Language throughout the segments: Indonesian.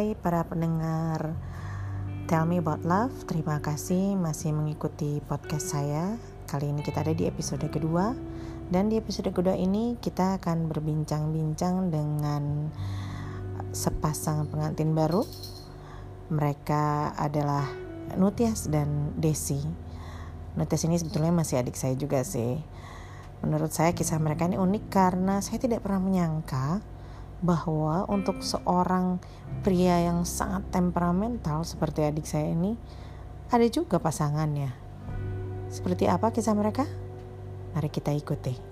Hai para pendengar. Tell Me About Love. Terima kasih masih mengikuti podcast saya. Kali ini kita ada di episode kedua. Dan di episode kedua ini kita akan berbincang-bincang dengan sepasang pengantin baru. Mereka adalah Nutias dan Desi. Nutias ini sebetulnya masih adik saya juga sih. Menurut saya kisah mereka ini unik karena saya tidak pernah menyangka bahwa untuk seorang pria yang sangat temperamental seperti adik saya ini ada juga pasangannya. Seperti apa kisah mereka? Mari kita ikuti.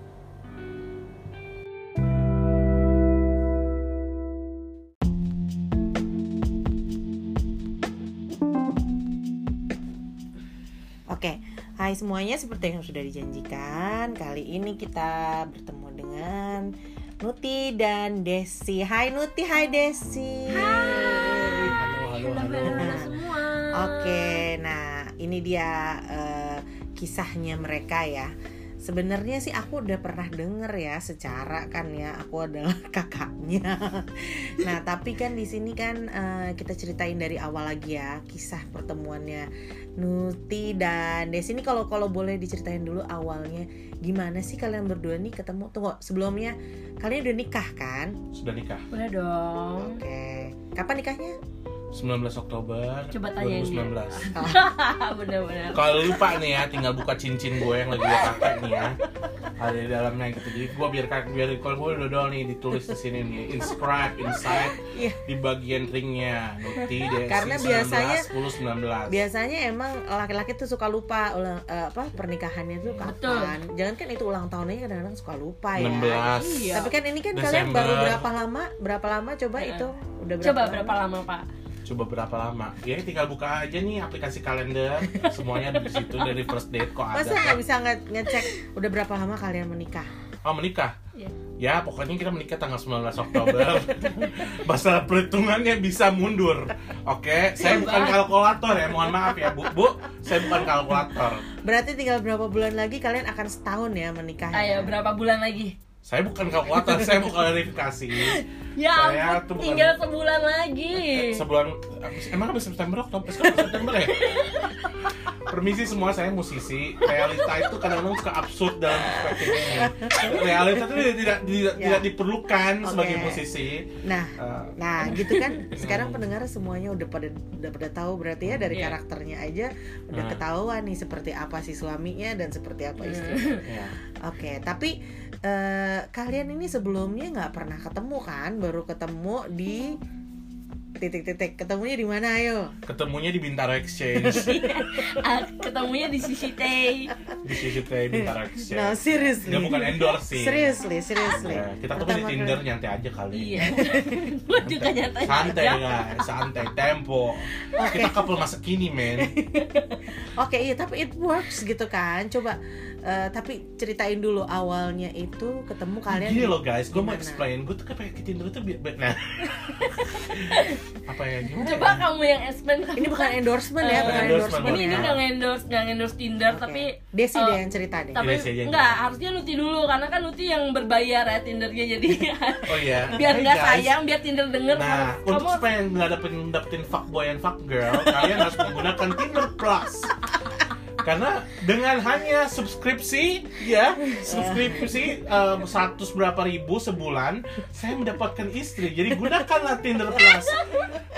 Semuanya seperti yang sudah dijanjikan. Kali ini kita bertemu dengan Nuti dan Desi. Hai Nuti, hai Desi. Hai. Halo, halo, halo. Nah, semua. Oke, nah ini dia eh, kisahnya mereka ya. Sebenarnya sih aku udah pernah denger ya secara kan ya aku adalah kakaknya. Nah tapi kan di sini kan eh, kita ceritain dari awal lagi ya kisah pertemuannya Nuti dan Desi ini kalau kalau boleh diceritain dulu awalnya gimana sih kalian berdua nih ketemu tunggu sebelumnya kalian udah nikah kan? Sudah nikah. Udah dong. Oke kapan nikahnya? 19 Oktober Coba tanyain dia. 2019. Bener-bener. Kalau lupa nih ya, tinggal buka cincin gue yang lagi gue pakai nih ya. Ada di dalamnya gitu. Jadi gue biar biar kalau gue udah dong nih ditulis di sini nih, inscribe inside Iya. di bagian ringnya. Nuti Desi Karena 19, biasanya- 10 19. biasanya emang laki-laki tuh suka lupa ulang eh, apa pernikahannya tuh Betul. kapan jangan kan itu ulang tahunnya kadang-kadang suka lupa ya 16. Iya. tapi kan ini kan kalian Desember. baru berapa lama berapa lama coba itu udah berapa Coba lama? berapa lama Pak? Coba berapa lama? Ya tinggal buka aja nih aplikasi kalender. Semuanya ada di situ dari first date kok ada. masa nggak bisa nge- ngecek udah berapa lama kalian menikah Oh menikah? Iya. Ya pokoknya kita menikah tanggal 19 Oktober Masalah perhitungannya bisa mundur Oke, saya bukan kalkulator ya, mohon maaf ya bu Bu, saya bukan kalkulator berarti tinggal berapa bulan lagi kalian akan setahun ya menikah Ayo berapa bulan lagi? Saya bukan kalkulator, saya bukan verifikasi Ya Saya ampun, tuh bukan- tinggal sebulan lagi. Sebulan, emang habis September, Oktober, sekarang September ya? Permisi semua, saya musisi Realita itu kadang-kadang suka absurd dalam perspektif ini Realita itu tidak, tidak, tidak, Ya. tidak diperlukan sebagai Oke. musisi nah Eh, Nah, gitu kan. Sekarang pendengar semuanya udah pada udah pada tahu berarti ya dari Iya. karakternya aja udah Hmm. ketahuan nih seperti apa si suaminya dan seperti apa istrinya. ya. Oke, tapi eh, kalian ini sebelumnya nggak pernah ketemu kan? Baru ketemu di titik-titik. Ketemunya di mana ayo? Ketemunya di Bintaro Exchange Ketemunya di CCT. di CCTV Bintaro Exchange. No, seriously. Dia bukan endorse sih. Seriously, seriously. Ya, kita tuh di Tinder kali- nyantai aja kali. Iya. Gue juga nyata Santai guys, santai, tempo. Kita couple masa kini, men. Oke, iya, tapi it works gitu kan. Coba eh, tapi ceritain dulu awalnya itu ketemu kalian Gini loh guys, gue mau explain, gue tuh kayak ke Tinder tuh biar, nah. apa ya gimana? Coba kamu yang explain Ini bukan endorsement ya, Eh, bukan endorsement, endorsement. Ini ya. ini nggak endorse nggak endorse Tinder Oke. tapi Desi eh, deh yang cerita deh. tapi enggak cerita. harusnya Nuti dulu karena kan Nuti yang berbayar ya Tindernya jadi Oh iya. biar nggak guys. sayang biar Tinder denger Nah, harus- untuk kamu supaya nggak dapetin dapetin fuckboy and fuckgirl, kalian harus menggunakan Tinder Plus. Karena dengan hanya subskripsi, ya, subskripsi em, 100 berapa ribu sebulan, saya mendapatkan istri. Jadi gunakanlah Tinder Plus.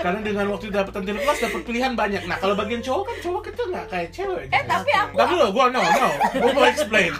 Karena dengan waktu dapetin Tinder Plus dapat pilihan banyak. Nah, kalau bagian cowok kan cowok itu nggak kayak cewek. eh guys. tapi aku Tapi lo, gua no, no, gua mau explain.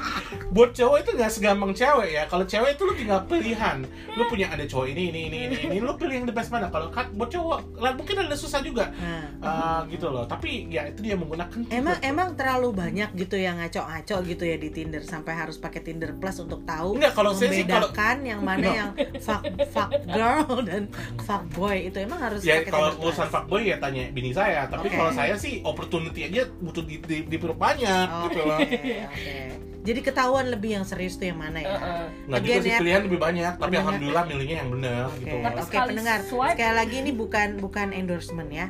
Buat cowok itu nggak segampang cewek ya. Kalau cewek itu lu tinggal pilihan. Lu punya ada cowok ini, ini, ini, ini, ini. Lu pilih yang the best mana. Kalau buat cowok, lah mungkin ada susah juga. Nah, Ah, gitu loh. Tapi ya itu dia menggunakan. Emang emang terlalu banyak gitu yang ngaco-ngaco gitu ya di Tinder sampai harus pakai Tinder Plus untuk tahu Enggak, kalau saya sih kalau- membedakan yang mana No. yang fuck fuck girl dan fuck boy itu emang harus ya pakai kalau urusan fuckboy ya tanya bini saya. Tapi Oke. kalau saya sih opportunity aja butuh di, di, diperbanyak Oh, gitu Oke, loh. oke. Jadi ketahuan lebih yang serius tuh yang mana ya? Juga Again sih ya, pilihan lebih banyak. Tapi Pendengar- alhamdulillah milihnya yang benar Oke, gitu. Tapi oke sekali pendengar. swipe- Sekali lagi ini bukan bukan endorsement ya.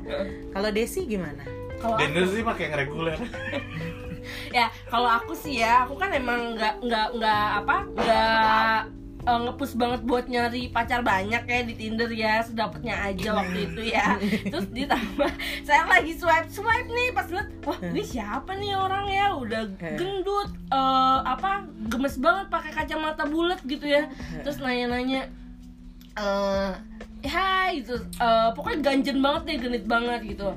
Kalau Desi gimana? kalau aku, sih pakai yang reguler. ya kalau aku sih ya aku kan emang nggak nggak nggak apa nggak eh, nge-push banget buat nyari pacar banyak ya di Tinder ya sedapatnya aja waktu itu ya. Terus ditambah saya lagi swipe swipe nih pas lihat wah ini siapa nih orang ya? Udah gendut eh, apa gemes banget pakai kacamata bulat gitu ya. Terus nanya-nanya eh hai gitu Eh, pokoknya ganjen banget deh genit banget gitu.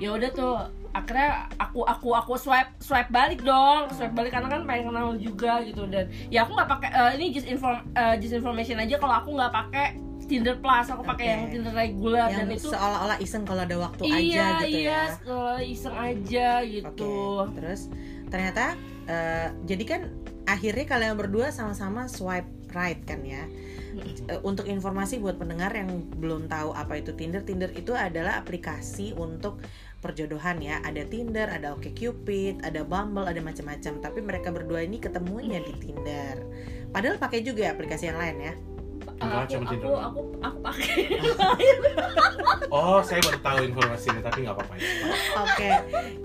Ya udah tuh akhirnya aku aku aku swipe swipe balik dong. Swipe balik karena kan pengen kenal juga gitu. Dan ya aku nggak pakai eh, ini just inform eh, just information aja kalau aku nggak pakai Tinder Plus. Aku pakai Oke. yang Tinder regular yang dan itu seolah-olah iseng kalau ada waktu iya aja gitu iya ya. kalau iseng aja gitu. Terus ternyata eh, jadi kan akhirnya kalian berdua sama-sama swipe right kan ya. Untuk informasi buat pendengar yang belum tahu apa itu Tinder, Tinder itu adalah aplikasi untuk perjodohan ya. Ada Tinder, ada OkCupid, ada Bumble, ada macam-macam. Tapi mereka berdua ini ketemunya di Tinder. Padahal pakai juga aplikasi yang lain ya. Enggak, aku cuma aku Tinder. aku aku pakai Oh, saya baru tahu informasi ini, tapi nggak apa-apa ya. Oke,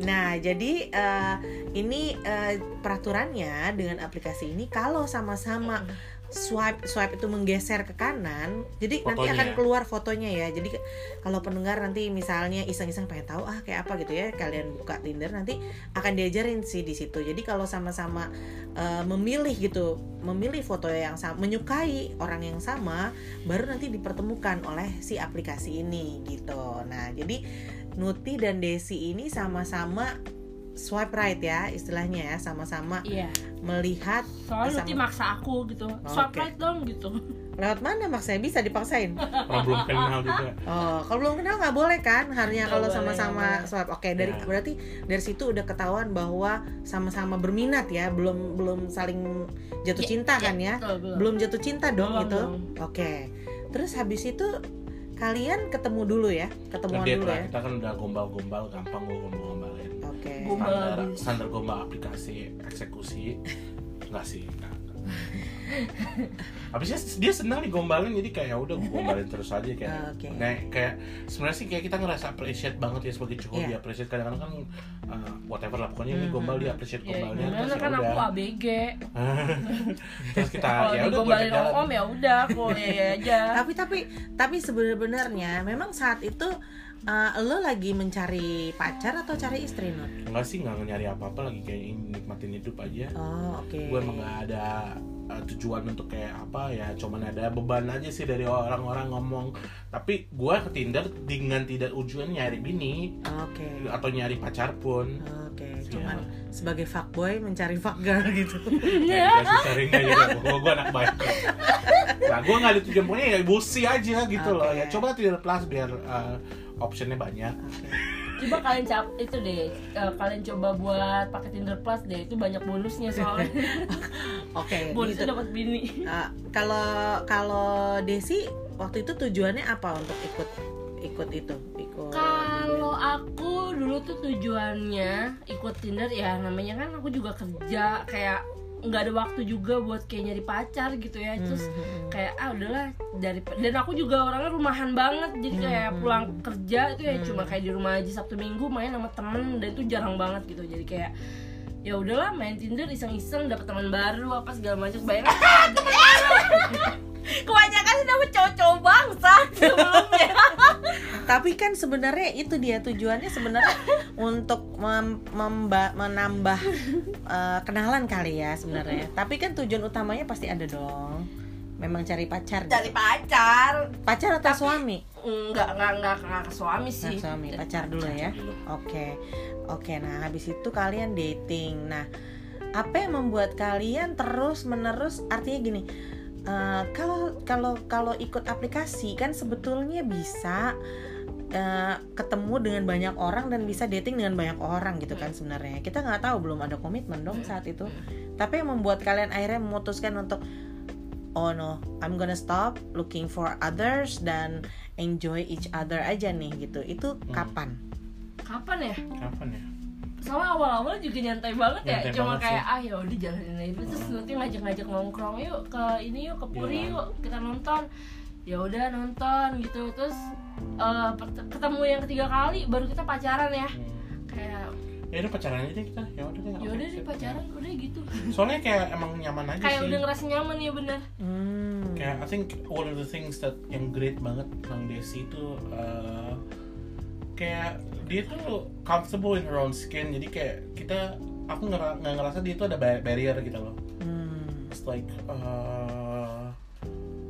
nah jadi eh, ini eh, peraturannya dengan aplikasi ini kalau sama-sama swipe swipe itu menggeser ke kanan, jadi nanti Fotonya akan ya? keluar fotonya ya. Jadi kalau pendengar nanti misalnya iseng-iseng pengen tahu ah kayak apa gitu ya, kalian buka Tinder nanti akan diajarin sih di situ. Jadi kalau sama-sama eh, memilih gitu, memilih foto yang sama, menyukai orang yang sama, baru nanti dipertemukan oleh si aplikasi ini gitu. Nah, jadi Nuti dan Desi ini sama-sama swipe right ya istilahnya ya, sama-sama iya melihat soalnya Sama- nanti maksa aku gitu swipe Oke. right dong gitu lewat mana maksudnya bisa dipaksain. Orang belum kenal juga. Oh, kalau belum kenal nggak boleh kan? Nggak kalau sama-sama swipe. Oke, dari Ya. berarti dari situ udah ketahuan bahwa sama-sama berminat ya, belum belum saling jatuh Ya, cinta ya, kan ya? betul, belum. Belum jatuh cinta dong Belum, itu. belum. Oke. Terus habis itu kalian ketemu dulu ya, ketemuan dulu ya. kita kan udah gombal-gombal, gampang gue gombal-gombalin. Gombal. Standar, abis. standar gombal aplikasi eksekusi. Enggak sih, enggak. Habisnya dia senang digombalin jadi kayak ya udah gue gombalin terus aja kayak Oke. kayak, kayak sebenarnya sih kayak kita ngerasa appreciate banget ya sebagai cowok Iya. dia appreciate kadang-kadang kan uh, whatever lah pokoknya ini Hmm, gombal hmm, dia appreciate ya gombalnya gimana terus kan ya aku ABG terus kita ya udah digombalin jalan om ya udah aku ya, ya aja Tapi tapi tapi sebenarnya memang saat itu eh, lo lagi mencari pacar atau cari istri Nur? enggak sih nggak nyari apa-apa lagi kayak nikmatin hidup aja Oh, oke. gue emang nggak ada uh, tujuan untuk kayak apa ya cuman ada beban aja sih dari orang-orang ngomong tapi gue ke Tinder dengan tidak tujuan nyari bini Oke. atau nyari pacar pun Oke, Iya. cuman sebagai fuckboy mencari fuckgirl gitu. ya gue sih seringnya juga gue gue anak baik nah gue nggak ada tujuan pokoknya ya bosi aja gitu loh Oke. ya coba Tinder Plus biar uh, optionnya banyak coba kalian cap itu deh eh, kalian coba buat pakai Tinder Plus deh itu banyak bonusnya soalnya Oke, bonusnya gitu. dapat bini Uh, kalau kalau Desi waktu itu tujuannya apa untuk ikut ikut itu? Ikut kalau aku dulu tuh tujuannya ikut Tinder ya namanya kan aku juga kerja kayak nggak ada waktu juga buat kayak nyari pacar gitu ya. Terus Hmm, kayak ah udahlah dari dan aku juga orangnya rumahan banget. Jadi kayak Hmm. pulang kerja itu ya cuma kayak di rumah aja sabtu minggu main sama temen. Dan itu jarang banget gitu. Jadi kayak ya udahlah main Tinder iseng-iseng dapet teman baru apa segala macam. Bayangin kebanyakan sih dapet cowok-cowok bangsa sebelumnya Tapi kan sebenarnya itu dia tujuannya sebenarnya untuk mem- memba- menambah uh, kenalan kali ya sebenarnya. Tapi kan tujuan utamanya pasti ada dong. Memang cari pacar. cari gitu. pacar Pacar atau suami? enggak enggak enggak enggak ke suami Nah, sih suami, pacar dulu ya. Oke, oke. Nah, habis itu kalian dating. Nah, apa yang membuat kalian terus menerus? Artinya gini, eh, kalau kalau kalau ikut aplikasi kan sebetulnya bisa eh, ketemu dengan banyak orang dan bisa dating dengan banyak orang gitu kan sebenarnya. Kita nggak tahu belum ada komitmen dong saat itu. Tapi yang membuat kalian akhirnya memutuskan untuk oh no, I'm gonna stop looking for others dan enjoy each other aja nih gitu. Itu kapan? kapan ya kapan ya soalnya awal-awal juga nyantai banget ya Nyantai cuma banget kayak ah ya udah jalanin aja. Terus nanti ngajak-ngajak nongkrong yuk ke ini yuk ke Puri Iya. yuk kita nonton. Ya udah nonton gitu terus eh, pert- ketemu yang ketiga kali baru kita pacaran ya. Hmm. kayak ya udah pacaran aja deh kita ya udah deh ya udah deh pacaran udah gitu. Soalnya kayak emang nyaman aja kayak sih. udah ngerasa nyaman ya bener. Hmm. kayak I think one of the things that yang great banget tentang Desi itu uh, kayak dia tuh comfortable in her own skin. Jadi kayak kita aku ngera- nggak ngerasa dia tuh ada bar- barrier gitu loh. Hmm. it's like uh,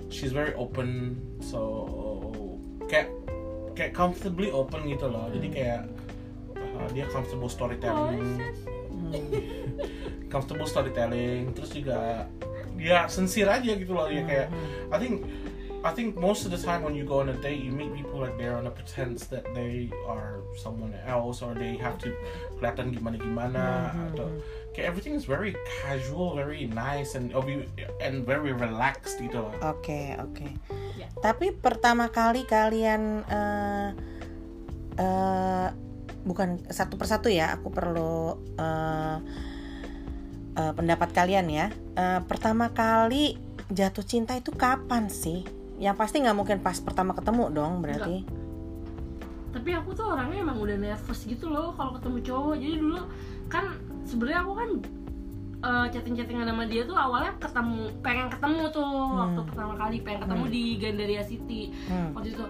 she's very open. So kayak kayak comfortably open gitu loh. Jadi kayak uh, dia comfortable Oh, storytelling Hmm. comfortable storytelling. Terus juga ya sincere aja gitu loh. Ya kayak I think I think most of the time when you go on a date you meet people like they're on a pretense that they are someone else or they have to kelihatan gimana gimana atau kayak everything is very casual very nice and and very relaxed gitu Oke, oke. Ya. Tapi pertama kali kalian eh eh, bukan satu persatu ya, aku perlu eh eh, pendapat kalian ya. Eh, pertama kali jatuh cinta itu kapan sih? Yang pasti nggak mungkin pas pertama ketemu dong, berarti. tapi aku tuh orangnya emang udah nervous gitu loh kalau ketemu cowok jadi dulu kan sebenarnya aku kan eh, chatting-chattingan sama dia tuh awalnya ketemu pengen ketemu tuh waktu pertama kali pengen ketemu Hmm. di Gandaria City Hmm. waktu itu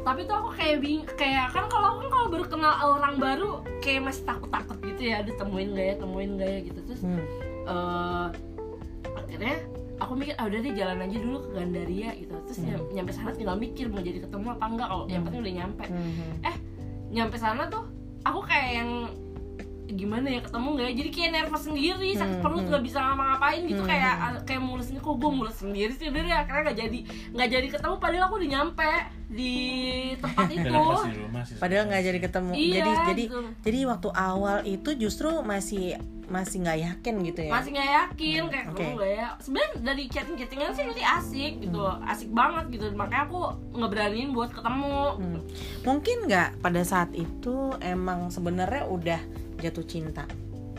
tapi tuh aku kayak bing kayak kan kalau aku kan kalau baru kenal orang baru kayak masih takut-takut gitu ya aduh temuin gak ya temuin gak ya gitu terus Hmm. eh akhirnya aku mikir ah udah deh jalan aja dulu ke Gandaria gitu terus nyam- nyampe sana tinggal mikir mau jadi ketemu apa enggak kalau yang penting udah nyampe Hmm. eh nyampe sana tuh aku kayak yang gimana ya ketemu nggak ya jadi kayak nervous sendiri sakit Hmm, perut hmm. nggak bisa ngapa-ngapain gitu Hmm, kayak hmm. kayak mules ini kok gue mules sendiri sih udah deh akhirnya nggak jadi nggak jadi ketemu padahal aku udah nyampe di tempat itu Padahal nggak jadi ketemu. Iya, jadi jadi gitu. jadi waktu awal itu justru masih masih nggak yakin gitu ya. masih nggak yakin kayak oke. ketemu nggak ya sebenarnya dari chatting chattingan sih nanti asik gitu asik banget gitu makanya aku ngeberaniin buat ketemu Hmm. Mungkin nggak pada saat itu emang sebenarnya udah jatuh cinta.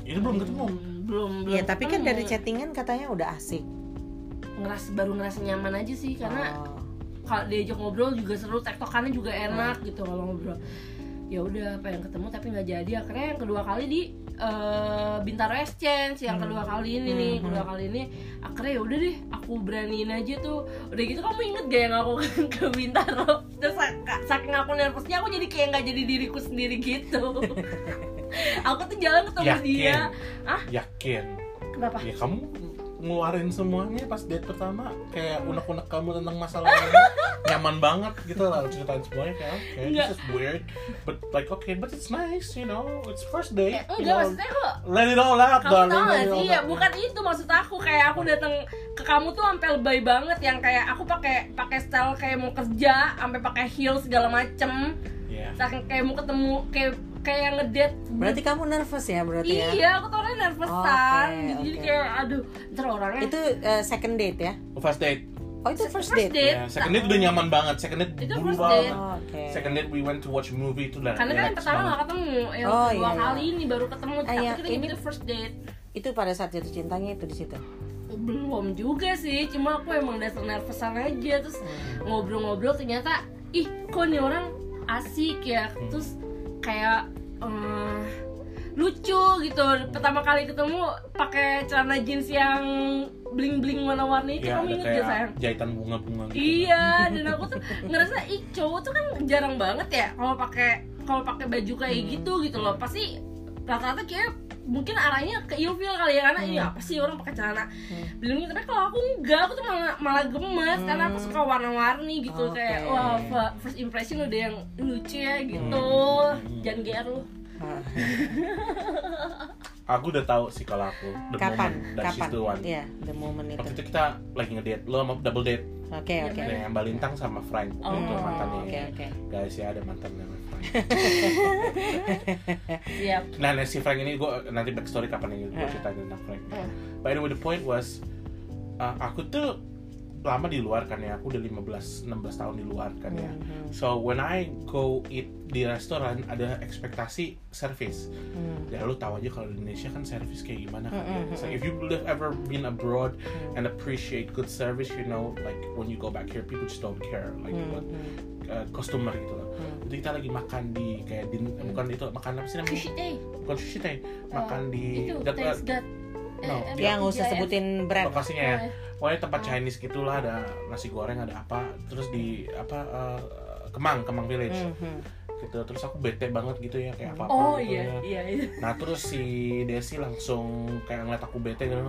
itu belum ketemu Hmm, belum belum Iya, tapi kan dari chattingan katanya udah asik. ngerasa baru ngerasa nyaman aja sih karena Oh. kalau diajak ngobrol juga seru tektokannya juga enak gitu kalau ngobrol ya udah pengen ketemu tapi nggak jadi. Akhirnya yang kedua kali di eh, Bintaro Exchange yang kedua kali ini nih kedua kali ini. Akhirnya ya udah deh aku beraniin aja tuh. Udah gitu kamu inget gak yang aku ke Bintaro? Terus sak- saking aku nervousnya aku jadi kayak nggak jadi diriku sendiri gitu. Aku tuh jalan ketemu Yakin. dia. Ah yakin? Kenapa? Ya kamu ngeluarin semuanya pas date pertama kayak unek-unek kamu tentang masalah nyaman banget gitu lah ceritain semuanya kayak oke Enggak. this is weird but like okay but it's nice you know it's first date you enggak know. maksudnya kok let it all out kamu darling tau gak sih ya bukan itu maksud aku kayak aku datang ke kamu tuh sampai lebay banget yang kayak aku pakai pakai style kayak mau kerja sampai pakai heels segala macem Iya. saking kayak mau ketemu kayak kayak ngedate Berarti kamu nervous ya berarti ya? iya aku tuh orangnya nervousan Oke, gitu jadi oke. kayak aduh ntar orangnya Itu eh, second date ya? first date Oh itu first first date. date ya second date udah nyaman banget second date Itu first banget date. Oh, Oke. second date we went to watch a movie itu udah karena kan yang pertama banget. gak ketemu yang Oh, kedua iya, iya. kali ini baru ketemu Ah, tapi iya, kita ini- itu first date Itu pada saat jatuh cintanya itu di situ. belum juga sih cuma aku emang dasar nervousan aja terus ngobrol-ngobrol ternyata ih kok nih orang asik ya terus kayak eh, lucu gitu. Pertama kali ketemu pakai celana jeans yang bling bling warna-warni itu ya kamu inget gak sayang jahitan bunga-bunga gitu. Iya dan aku tuh ngerasa ih cowok tuh kan jarang banget ya kalau pakai kalau pakai baju kayak gitu gitu loh. Pasti rata-rata kayak mungkin arahnya ke ilfil kali ya karena iya apa sih orang pakai celana bling tapi kalau aku enggak aku tuh malah malah gemes karena aku suka warna-warni gitu Oke. kayak wah fa- first impression udah yang lucu ya gitu Hmm. jangan GR lu aku udah tahu sih kalau aku the Kapan? moment that she's Kapan? the one Iya, the moment itu. waktu itu kita lagi ngedate lo sama double date Oke, oke. Iya, dengan Mbak Lintang sama Frank Oh, itu mantannya Oke, oke. guys ya ada mantan Frank siap nah nah, si Frank ini gue nanti backstory kapan ini gue Eh. ceritain tentang Frank Eh. but anyway the point was uh, aku tuh lama di luar kan ya aku udah 15 16 tahun di luar kan ya Mhm. so when I go eat di restoran ada ekspektasi service Hmm. ya lu tahu aja kalau di Indonesia kan service kayak gimana kan ya. Mm-mm, so if you live ever been abroad and appreciate good service you know like when you go back here people just don't care like Hmm, what hmm. Uh, customer gitu loh Hmm. itu kita lagi makan di kayak di bukan itu makan apa sih namanya sushi teh bukan sushi teh makan di itu dekat thanks God No. Eh, Dia- Ya nggak usah sebutin brand. lokasinya ya pokoknya tempat Chinese gitulah ada nasi goreng ada apa terus di apa eh, Kemang Kemang Village Mhm. gitu terus aku bete banget gitu ya kayak apa apa Oh gitu iya, ya. iya, iya. Nah terus si Desi langsung kayak ngeliat aku bete gitu,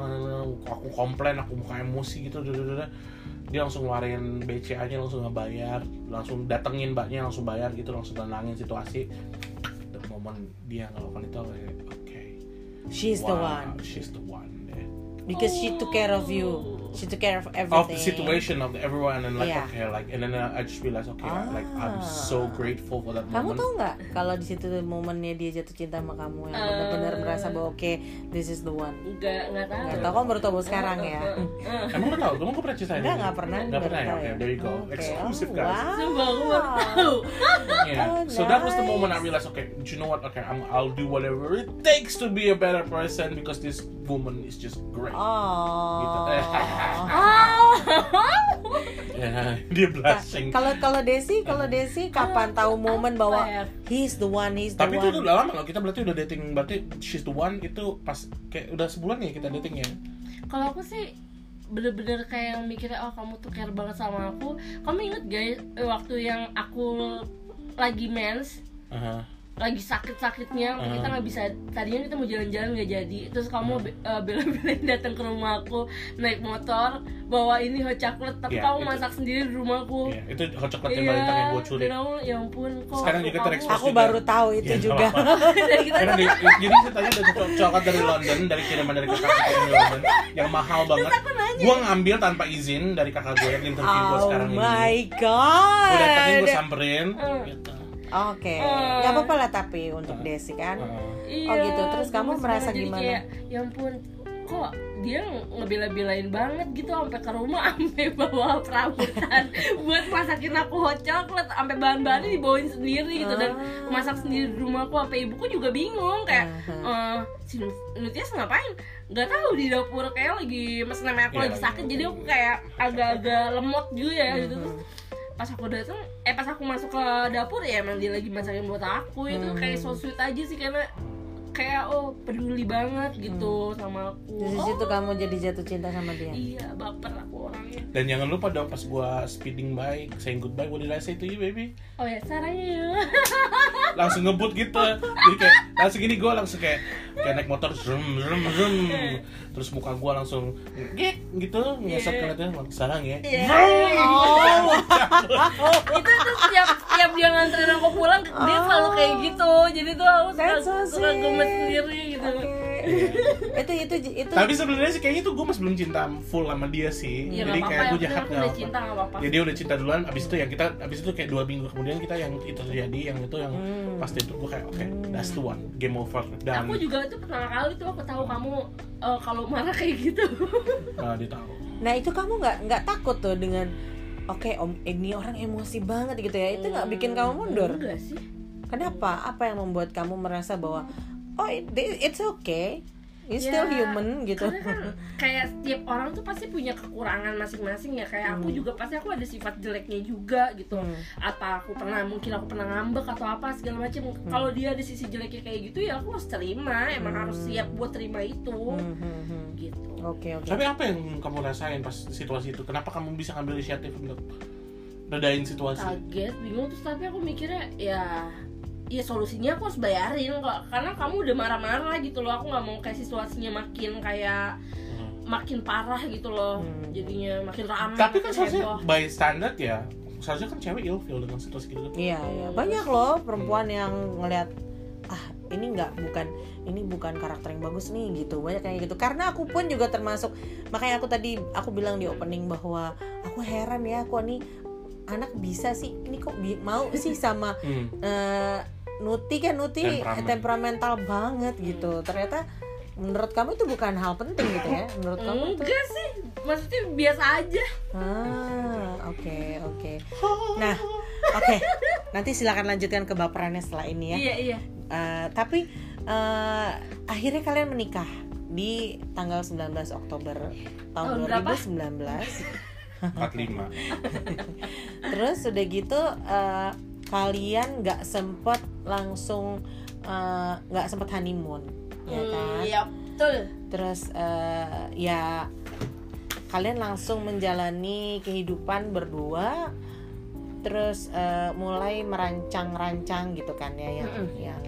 aku komplain, aku muka emosi gitu. Dia langsung ngeluarin BCA-nya langsung ngebayar, langsung datengin mbaknya langsung bayar gitu, langsung tenangin situasi. The moment dia ngelakukan itu, oke, She's the wow, one she's the one deh. because she took care of you. She took care of everything. Of the situation of everyone and like Yeah. okay, like and then uh, I just realized okay, like I'm so Ah. grateful for that Kamu moment. tahu nggak kalau di situ momennya dia jatuh cinta sama kamu yang Eh. benar-benar merasa bahwa oke this is the one. Enggak, enggak tahu. Nggak tahu kamu baru tahu baru sekarang ya. Emang lo tau? Kamu kok pernah ceritain? Enggak nggak pernah. Nggak pernah ya? tahu Oke, there you go. Exclusive Oh, guys. wow. Sumpah aku baru tahu. Yeah. Oh, so that was the moment I realized, okay, do you know what? Okay, I'm, I'll do whatever it takes to be a better person because this woman is just great. Oh. Gitu. Oh. Ya, dia blushing. Kalau kalau Desi, kalau Desi kapan tahu momen bahwa ya? he's the one, he's the Tapi one. itu udah lama loh. Kita berarti udah dating. Berarti she's the one itu pas kayak udah sebulan ya kita dating ya. Kalau aku sih bener-bener kayak yang mikirnya oh kamu tuh care banget sama aku. Kamu inget guys waktu yang aku lagi mens Aha. Lagi sakit-sakitnya Hmm. kita nggak bisa tadinya kita mau jalan-jalan nggak jadi terus kamu eh, bela-belain datang ke rumah aku naik motor bawa ini hot chocolate tapi Iya, kamu itu- masak sendiri di rumahku Iya, itu hot chocolate yang balita yang gue curi. dan aku ya ampun kok Sekarang juga kamu- terekspos. Aku baru tahu itu Ya, nggak juga. dan kita Karena di- jadi ceritanya co- coklat dari London, dari kiriman dari kakak gue di London, yang mahal banget. Gue ngambil tanpa izin dari kakak gue yang interview gue Oh sekarang ini. my god. Gue datengin, gue samperin. Hmm. Gitu. Oke, Hmm. nggak apa-apa lah tapi untuk Hmm. Desi kan. Heeh. Oh, gitu. Terus kamu gemes merasa gimana? kayak, ya ampun kok dia ngebela-belain banget gitu sampai ke rumah sampai bawa perabotan buat masakin aku hot chocolate sampai bahan-bahannya dibawain sendiri gitu dan Ah. masak sendiri di rumahku sampai ibuku juga bingung kayak Ah, eh si Nutias ngapain nggak tahu di dapur kayak lagi mas namanya aku Iya. lagi sakit jadi aku kayak agak-agak lemot juga ya gitu Hmm. terus pas aku datang eh pas aku masuk ke dapur ya emang dia lagi masakin buat aku. Itu Hmm. kayak so sweet aja sih karena kayak oh peduli banget gitu sama aku. Di oh, situ kamu jadi jatuh cinta sama dia. iya baper aku orangnya Dan jangan lupa dong pas gue speeding by, saying goodbye, what did I say to you baby? oh ya sarangnya Langsung ngebut gitu. Jadi kayak langsung gini gue langsung kayak kayak naik motor zoom zoom zoom. Terus muka gue langsung gek gitu ngesek Iya. ngeliatnya sarang ya. Iya. Oh, itu tuh tiap tiap dia nganterin aku pulang dia selalu kayak gitu jadi tuh aku suka, suka gemes sendiri gitu itu itu itu. Tapi sebenarnya sih kayaknya tuh gue masih belum cinta full sama dia sih. ya Jadi kayak gue jahat nggak Ya dia udah cinta duluan, abis itu yang kita, abis itu kayak dua minggu kemudian kita yang itu terjadi, yang itu yang Hmm. pasti itu gue kayak oke, that's the one, game over. Dan aku juga itu pertama kali tuh aku tahu kamu eh, kalau marah kayak gitu. Malah dia tahu. Nah itu kamu nggak nggak takut tuh dengan Oke om ini orang emosi banget gitu ya? Itu nggak bikin kamu mundur? Enggak sih. Kenapa? Apa yang membuat kamu merasa bahwa Oh it- it's okay You still Ya, human gitu karena kan kayak setiap orang tuh pasti punya kekurangan masing-masing ya kayak aku Hmm. juga pasti aku ada sifat jeleknya juga gitu Hmm. apa aku pernah mungkin aku pernah ngambek atau apa segala macam Hmm. kalau dia ada sisi jeleknya kayak gitu ya aku harus terima emang Hmm. harus siap buat terima itu Hmm, hmm, hmm. gitu Oke oke Tapi apa yang kamu rasain pas situasi itu? Kenapa kamu bisa ngambil inisiatif untuk redain situasi? kaget bingung terus tapi aku mikirnya ya ya solusinya aku harus bayarin kok karena kamu udah marah-marah gitu loh aku nggak mau kayak situasinya makin kayak Hmm. makin parah gitu loh Hmm. jadinya makin ramai Tapi kan seharusnya heboh. by standard ya, seharusnya kan cewek ilfeel dengan situasi gitu. Iya iya banyak loh perempuan yang ngelihat ah ini nggak bukan ini bukan karakter yang bagus nih gitu banyak kayak gitu karena aku pun juga termasuk makanya aku tadi aku bilang di opening bahwa aku heran ya aku nih anak bisa sih ini kok bi- mau sih sama Hmm. eh, Nuti kan Nuti Temperamen. temperamental banget gitu. Ternyata menurut kamu itu bukan hal penting gitu ya? Menurut kamu itu? Enggak sih maksudnya biasa aja. Ah oke oke. Nah oke. Nanti silakan lanjutkan ke baperannya setelah ini ya. Iya iya. Eh, tapi eh, akhirnya kalian menikah di tanggal 19 Oktober tahun Tahun berapa? 2019 45. terus udah gitu eh, kalian nggak sempet langsung eh, nggak sempet honeymoon ya Hmm, kan iya betul terus eh, ya kalian langsung menjalani kehidupan berdua terus eh, mulai merancang-rancang gitu kan ya yang Mm-mm. yang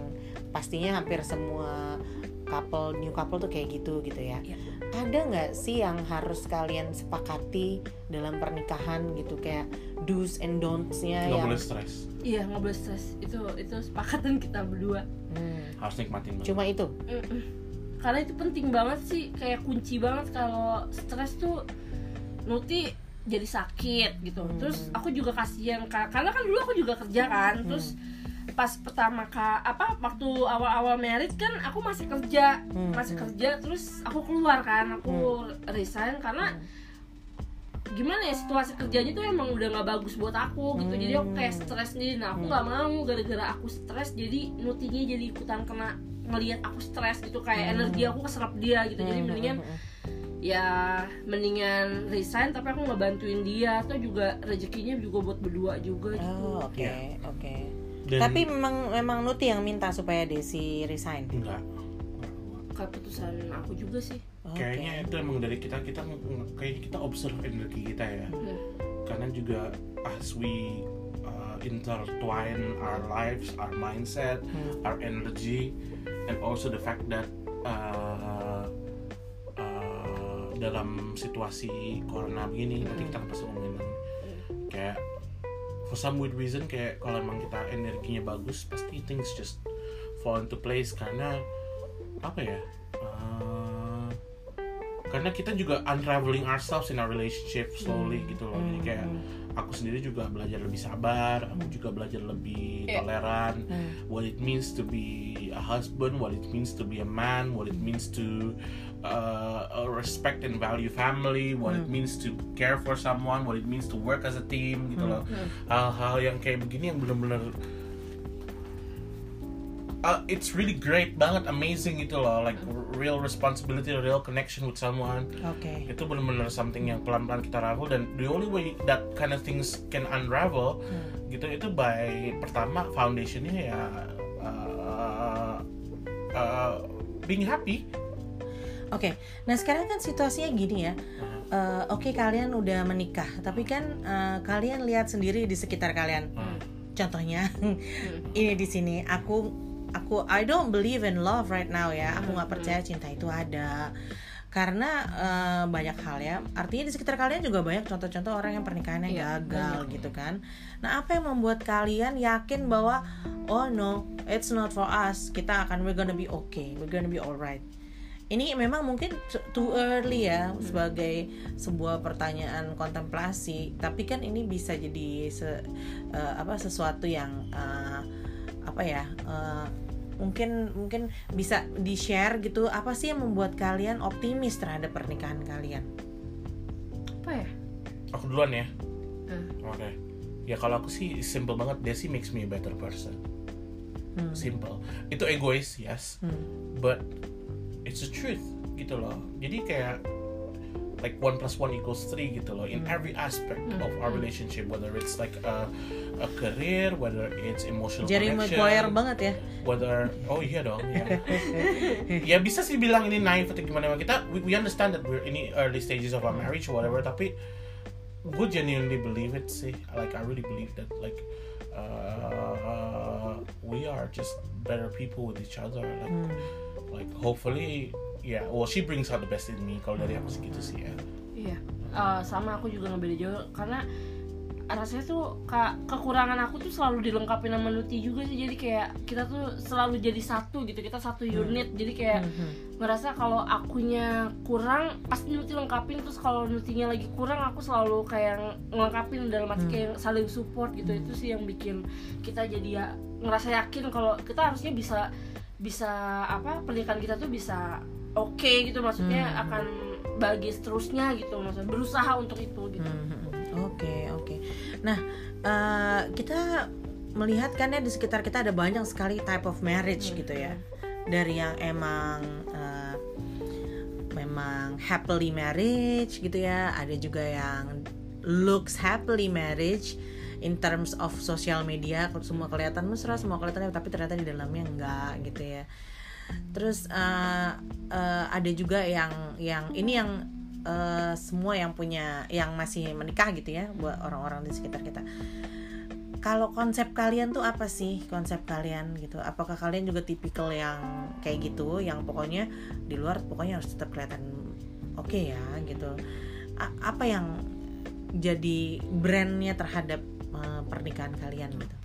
pastinya hampir semua couple new couple tuh kayak gitu gitu ya Iya. Ada nggak sih yang harus kalian sepakati dalam pernikahan gitu? Kayak do's and don'ts-nya nggak yang boleh stres. Iya nggak boleh stres. Itu itu sepakatan kita berdua. Hmm, harus nikmatin banget. cuma itu? Mm-mm. karena itu penting banget sih. Kayak kunci banget kalau stres tuh Nuti jadi sakit gitu. Hmm. terus aku juga kasihan karena kan dulu aku juga kerja kan. Terus pas pertama kak apa waktu awal-awal merit kan aku masih kerja. Hmm, masih hmm. kerja terus aku keluar kan aku resign karena gimana ya situasi kerjanya tuh emang udah nggak bagus buat aku gitu. Jadi aku kayak stres nih. Nah aku nggak mau gara-gara aku stres jadi nutinya jadi ikutan kena ngelihat aku stres gitu. Kayak energi aku keserap dia gitu. Jadi Hmm, mendingan hmm, hmm. ya mendingan resign tapi aku nggak bantuin dia. Atau juga rezekinya juga buat berdua juga gitu. Oh, oke, Iya. oke. Dan- Tapi memang memang Nuti yang minta supaya Desi resign. enggak keputusan aku juga sih Oke. kayaknya itu emang dari kita kita kayaknya kita observe energi kita ya Hmm. karena juga as we uh, intertwine our lives our mindset Hmm. our energy and also the fact that uh, uh, dalam situasi corona begini tadi kita pasti ngomongin kayak for some weird reason kayak kalau emang kita energinya bagus pasti things just fall into place karena apa ya uh, karena kita juga unraveling ourselves in our relationship slowly gitu loh. Jadi kayak aku sendiri juga belajar lebih sabar aku juga belajar lebih Iya. toleran. Hmm. what it means to be a husband what it means to be a man what it means to uh, uh, respect and value family what it means to care for someone what it means to work as a team gitu loh. Hal-hal yang kayak begini yang bener-bener uh, it's really great banget amazing gitu loh like real responsibility real connection with someone Oke. itu benar-benar something yang pelan-pelan kita ravel dan the only way that kind of things can unravel gitu itu by pertama foundationnya ya uh, uh, being happy Oke. Nah, sekarang kan situasinya gini ya. Eh, Oke, kalian udah menikah, tapi kan eh, kalian lihat sendiri di sekitar kalian. Hmm. Contohnya ini di sini aku aku I don't believe in love right now ya. Aku nggak percaya cinta itu ada. Karena eh, banyak hal ya. Artinya di sekitar kalian juga banyak contoh-contoh orang yang pernikahannya Iya, gagal gitu kan. Nah, apa yang membuat kalian yakin bahwa oh no, it's not for us. Kita akan we're gonna be okay. We're gonna be alright. Ini memang mungkin too early ya sebagai sebuah pertanyaan kontemplasi, tapi kan ini bisa jadi se- eh, apa sesuatu yang eh, apa ya? eh, mungkin mungkin bisa di share gitu apa sih yang membuat kalian optimis terhadap pernikahan kalian? apa ya aku duluan ya Hmm. oke ya kalau aku sih simple banget Desi makes me a better person Hmm. simple itu egois yes Hmm. but it's the truth gitu loh jadi kayak like one plus one equals three gitu loh in every aspect of our relationship whether it's like a, a career whether it's emotional Jerry connection. Maguire banget ya. whether oh iya dong ya. Ya bisa sih bilang ini naif atau gimana. Kita we, we understand that we're in the early stages of our marriage or whatever tapi gue genuinely believe it sih. Like I really believe that like uh, we are just better people with each other. Like like hopefully yeah well she brings out the best in me. Kalau dari aku segitu sih ya. Iya, Eh, sama aku juga nggak beda jauh. Karena rasanya tuh ka- kekurangan aku tuh selalu dilengkapi sama Nuti juga sih. Jadi kayak kita tuh selalu jadi satu gitu kita satu unit. Jadi kayak ngerasa kalau akunya kurang pasti Nuti lengkapin. Terus kalau Nutinya lagi kurang aku selalu kayak ngelengkapin dalam arti kayak saling support gitu. Itu sih yang bikin kita jadi ya ngerasa yakin kalau kita harusnya bisa bisa apa pernikahan kita tuh bisa oke gitu. Maksudnya akan bagi seterusnya gitu. Maksudnya berusaha untuk itu gitu. Hmm, Oke oke. Nah eh, kita melihat kan ya di sekitar kita ada banyak sekali type of marriage gitu ya. Dari yang emang eh, memang happily marriage gitu ya. Ada juga yang looks happily marriage in terms of social media semua kelihatan mesra semua kelihatan tapi ternyata di dalamnya enggak gitu ya. terus uh, uh, ada juga yang yang ini yang uh, semua yang punya yang masih menikah gitu ya buat orang-orang di sekitar kita. Kalau konsep kalian tuh apa sih? Konsep kalian gitu. Apakah kalian juga tipikal yang kayak gitu yang pokoknya di luar pokoknya harus tetap kelihatan oke okay ya gitu. A- apa yang jadi brandnya terhadap uh, pernikahan kalian gitu?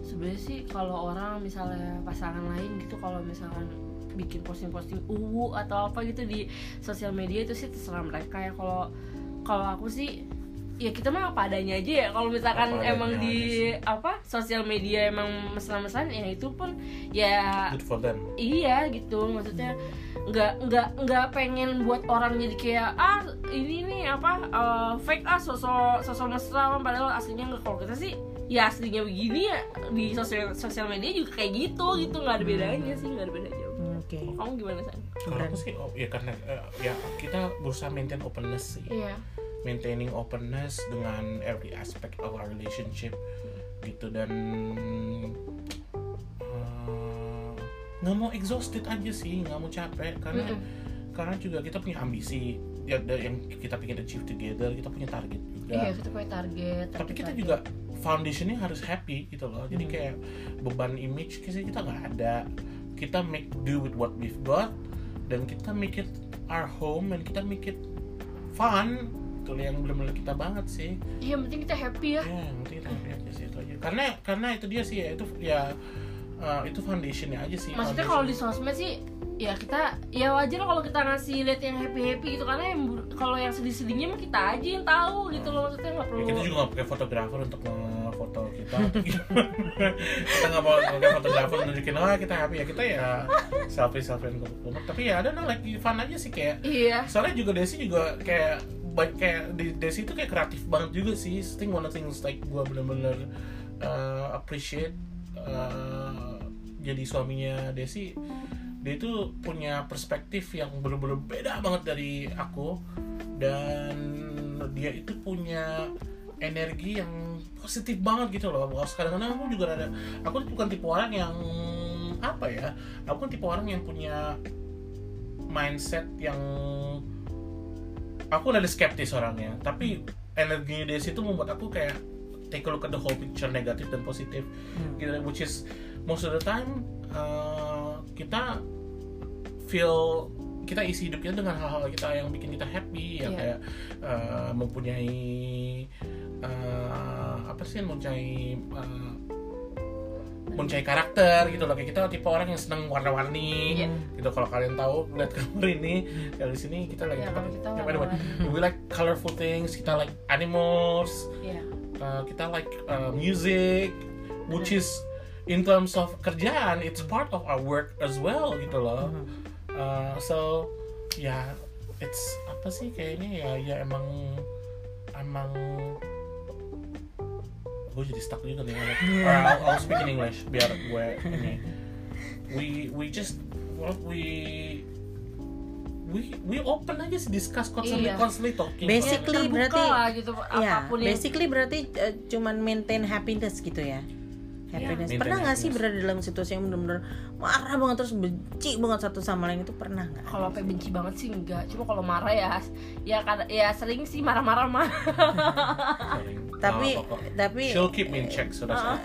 Sebenarnya sih kalau orang misalnya pasangan lain gitu kalau misalkan bikin posting-posting uwu atau apa gitu di sosial media itu sih terserah mereka ya. Kalau kalau aku sih ya kita mah apa adanya aja ya. Kalau misalkan Apa emang di apa sosial media emang mesra-mesraan ya itu pun ya good for them. iya gitu. Maksudnya nggak nggak nggak pengen buat orang jadi kayak ah ini nih apa eh, fake ah sosok sosok mesra padahal aslinya nggak. Kalau kita sih ya aslinya begini ya. Di sosial sosial media juga kayak gitu gitu. Nggak ada bedanya sih nggak ada bedanya oke. Kamu gimana san? Kalau aku sih oh, ya karena eh, ya kita berusaha maintain openness sih. Iya. Maintaining openness dengan every aspect of our relationship gitu dan eh, nggak mau exhausted aja sih nggak mau capek karena Mm-mm. karena juga kita punya ambisi ya yang kita pengen achieve together kita punya target juga. Iya kita punya target tapi target, kita target. juga foundationnya harus happy gitu loh. Jadi Hmm. kayak beban image kita nggak ada kita make do with what we've got dan kita make it our home dan kita make it fun. Itu yang benar-benar kita banget sih. Iya penting kita happy ya. Ya yang penting kita happy aja sih itu aja. Karena karena itu dia sih ya itu ya uh, itu foundationnya aja sih maksudnya kalau di sosmed sih ya kita ya wajar kalau kita ngasih lihat yang happy happy gitu. Karena yang kalau yang sedih sedihnya mah kita aja yang tahu gitu loh. Maksudnya nggak Ya, perlu kita juga nggak pakai fotografer untuk foto kita. Kita nggak mau pakai fotografer nunjukin oh kita happy. Ya kita ya selfie selfie kumuk tapi ya ada nah like fun aja sih kayak iya. soalnya juga Desi juga kayak baik kayak di Desi itu kayak kreatif banget juga sih. I think one of things like gue bener-bener uh, appreciate uh, jadi suaminya Desi dia itu punya perspektif yang bener-bener beda banget dari aku. Dan dia itu punya energi yang positif banget gitu loh. Kadang-kadang aku juga ada aku bukan tipe orang yang apa ya aku kan tipe orang yang punya mindset yang aku ada skeptis orangnya. Tapi energinya dia situ membuat aku kayak take a look at the whole picture negatif dan positif. Hmm. gitu which is most of the time uh, kita feel kita isi hidup kita dengan hal-hal kita yang bikin kita happy ya Iya. kayak uh, mempunyai uh, apa sih mempunyai uh, mempunyai karakter gitu loh. Kayak kita tipe orang yang seneng warna-warni Iya. gitu. Kalau kalian tahu lihat gambar ini ya di sini kita lagi Ya, tempat- kita warna-warni. we like colorful things kita like animals. Iya. Uh, kita like uh, music which is in terms of kerjaan it's part of our work as well gitu loh Uh, so ya it's apa sih kayaknya ya ya emang emang gue jadi stuck juga nih. Or I'll, I'll speak in English biar gue ini we we just what we we we open aja sih discuss constantly Iya. constantly talking Basic- Basically, Terbuka berarti- lah gitu Ya, apa pun yang basically berarti uh, cuman maintain happiness gitu ya. Happiness. Maintain pernah nggak sih berada dalam situasi yang benar-benar marah banget terus benci banget satu sama lain itu pernah nggak? kalau sampai benci banget sih enggak cuma kalau marah ya ya kada- ya sering sih marah-marah mah. Tapi apa-apa. tapi she'll keep me in check so that's all.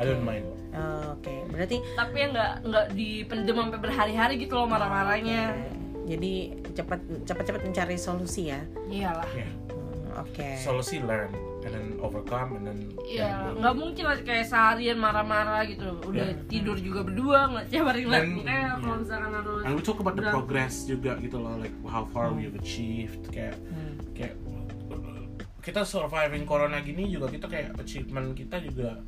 I don't mind Oh, Oke, berarti tapi ya nggak nggak dipendem sampai berhari-hari gitu loh marah-marahnya jadi cepat cepat-cepat mencari solusi ya. iyalah yeah. Hmm, Oke. solusi learn and then overcome and then ya nggak mungkin lah kayak seharian marah-marah gitu udah Ya. tidur juga berdua nggak tiap hari ngeliat kayak ya. kalau misalkan harus and we talk about the progress juga gitu loh like how far we've achieved kayak Hmm. kayak kita surviving corona gini juga kita kayak achievement kita juga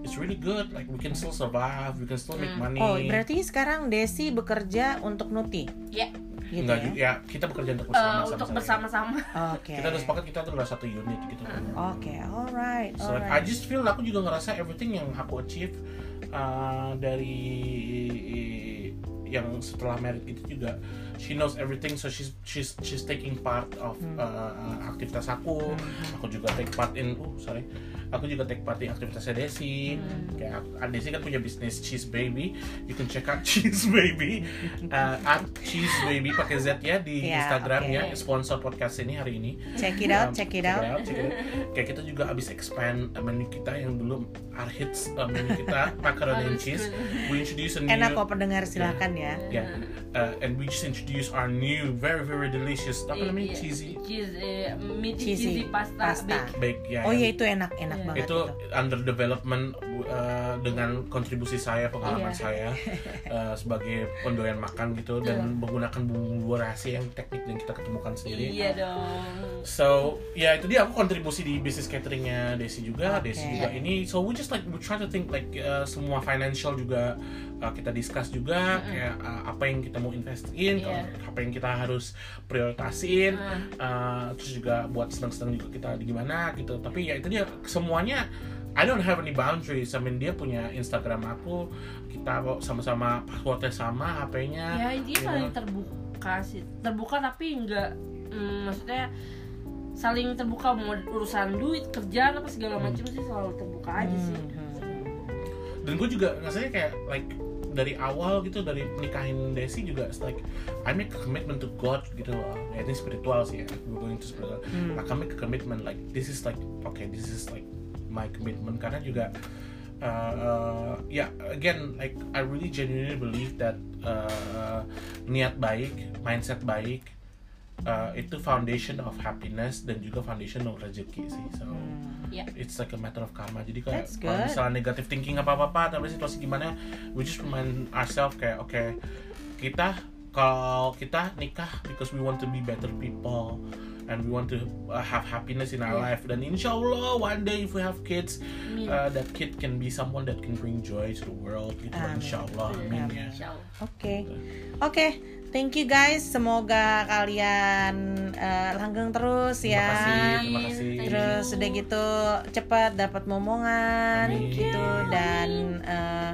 it's really good like we can still survive we can still make Hmm. money Oh, berarti sekarang Desi bekerja untuk Nuti. ya Gitu Enggak ya? ya kita bekerja untuk eh, bersama untuk bersama-sama Oke. kita udah sepakat kita adalah satu unit gitu kan Oke, alright, So like, I alright. just feel aku juga ngerasa everything yang aku achieve uh, dari yang setelah merit gitu juga she knows everything so she's she's she's taking part of uh, aktivitas aku. Aku juga take part in uh sorry. Aku juga take part di aktivitasnya Desi. Kayak aku- ah, Desi kan punya bisnis cheese baby. You can check out cheese baby. Uh, at cheese baby pakai Z ya di Ya, Instagram oke. ya sponsor podcast ini hari ini. Check it out, Um, check it out. check it out. Kayak kita juga abis expand menu kita yang dulu our hits uh, menu kita macaroni and cheese. We introduce a new Enak kok pendengar silahkan ya. yeah, uh, and we just introduce our new very very delicious apa namanya cheesy cheese eh, meaty Cheesy cheesy, pasta, pasta. bake. bake ya. Oh iya itu enak, enak Iya. banget itu itu. under development uh, dengan kontribusi saya pengalaman Iya. saya uh, sebagai pendoyan makan gitu dan menggunakan bumbu rahasia yang teknik yang kita ketemukan sendiri Iya dong. So ya itu dia aku kontribusi di bisnis cateringnya Desi juga, Oke. Desi juga ini. So we just like we try to think like uh, semua financial juga uh, kita discuss juga kayak uh, apa yang kita mau investin, Iya. apa yang kita harus prioritasin, Mm. uh, terus juga buat senang-senang juga kita di gimana gitu. Tapi ya itu dia semuanya. I don't have any boundaries. I mean dia punya Instagram aku, kita kok sama-sama passwordnya sama, HP-nya. Ya you saling know. terbuka sih. Terbuka tapi enggak mm, maksudnya saling terbuka mau urusan duit kerjaan apa segala macam sih selalu terbuka aja sih. Dan gue juga rasanya kayak like dari awal gitu dari nikahin Desi juga it's like I make a commitment to God gitu loh. Ya ini spiritual sih ya we're going to spiritual. Hmm. I can make a commitment like this is like okay this is like my commitment. Karena juga uh, uh, ya again like I really genuinely believe that uh, niat baik mindset baik uh, itu foundation of happiness dan juga foundation of rezeki sih so Ya. it's like a matter of karma jadi kayak kalau misalnya negative thinking apa apa apa tapi situasi gimana we just remind ourselves kayak oke kita kalau kita nikah because we want to be better people and we want to uh, have happiness in our Yeah. life dan insya Allah one day if we have kids Amin. uh, that kid can be someone that can bring joy to the world gitu Amin. insya Allah amin ya. Oke, oke. Thank you guys. Semoga kalian eh, langgeng terus terima ya. kasih terima kasih Thank Terus udah gitu cepat dapat momongan Amin. gitu dan eh,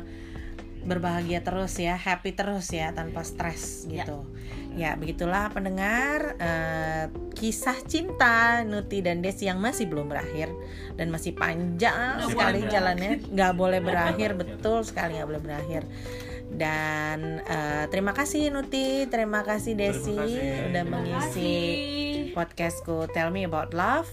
berbahagia terus ya, happy terus ya tanpa stres Ya. gitu. Ya begitulah pendengar eh, kisah cinta Nuti dan Desi yang masih belum berakhir dan masih panjang Nggak sekali jalannya, nggak boleh berakhir berakhir. betul sekali nggak boleh berakhir. Dan eh, terima kasih Nuti, terima kasih Desi kasih. udah Terima mengisi kasih. podcastku Tell Me About Love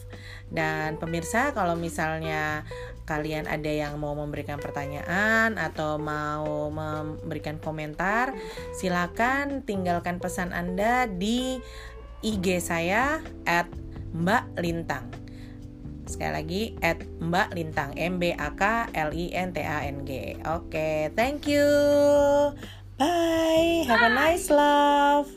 dan pemirsa kalau misalnya kalian ada yang mau memberikan pertanyaan atau mau memberikan komentar silakan tinggalkan pesan Anda di IG saya at Mbak Lintang sekali lagi at Mbak Lintang M B A K L I N T A N G. Oke thank you. Bye. Have a nice love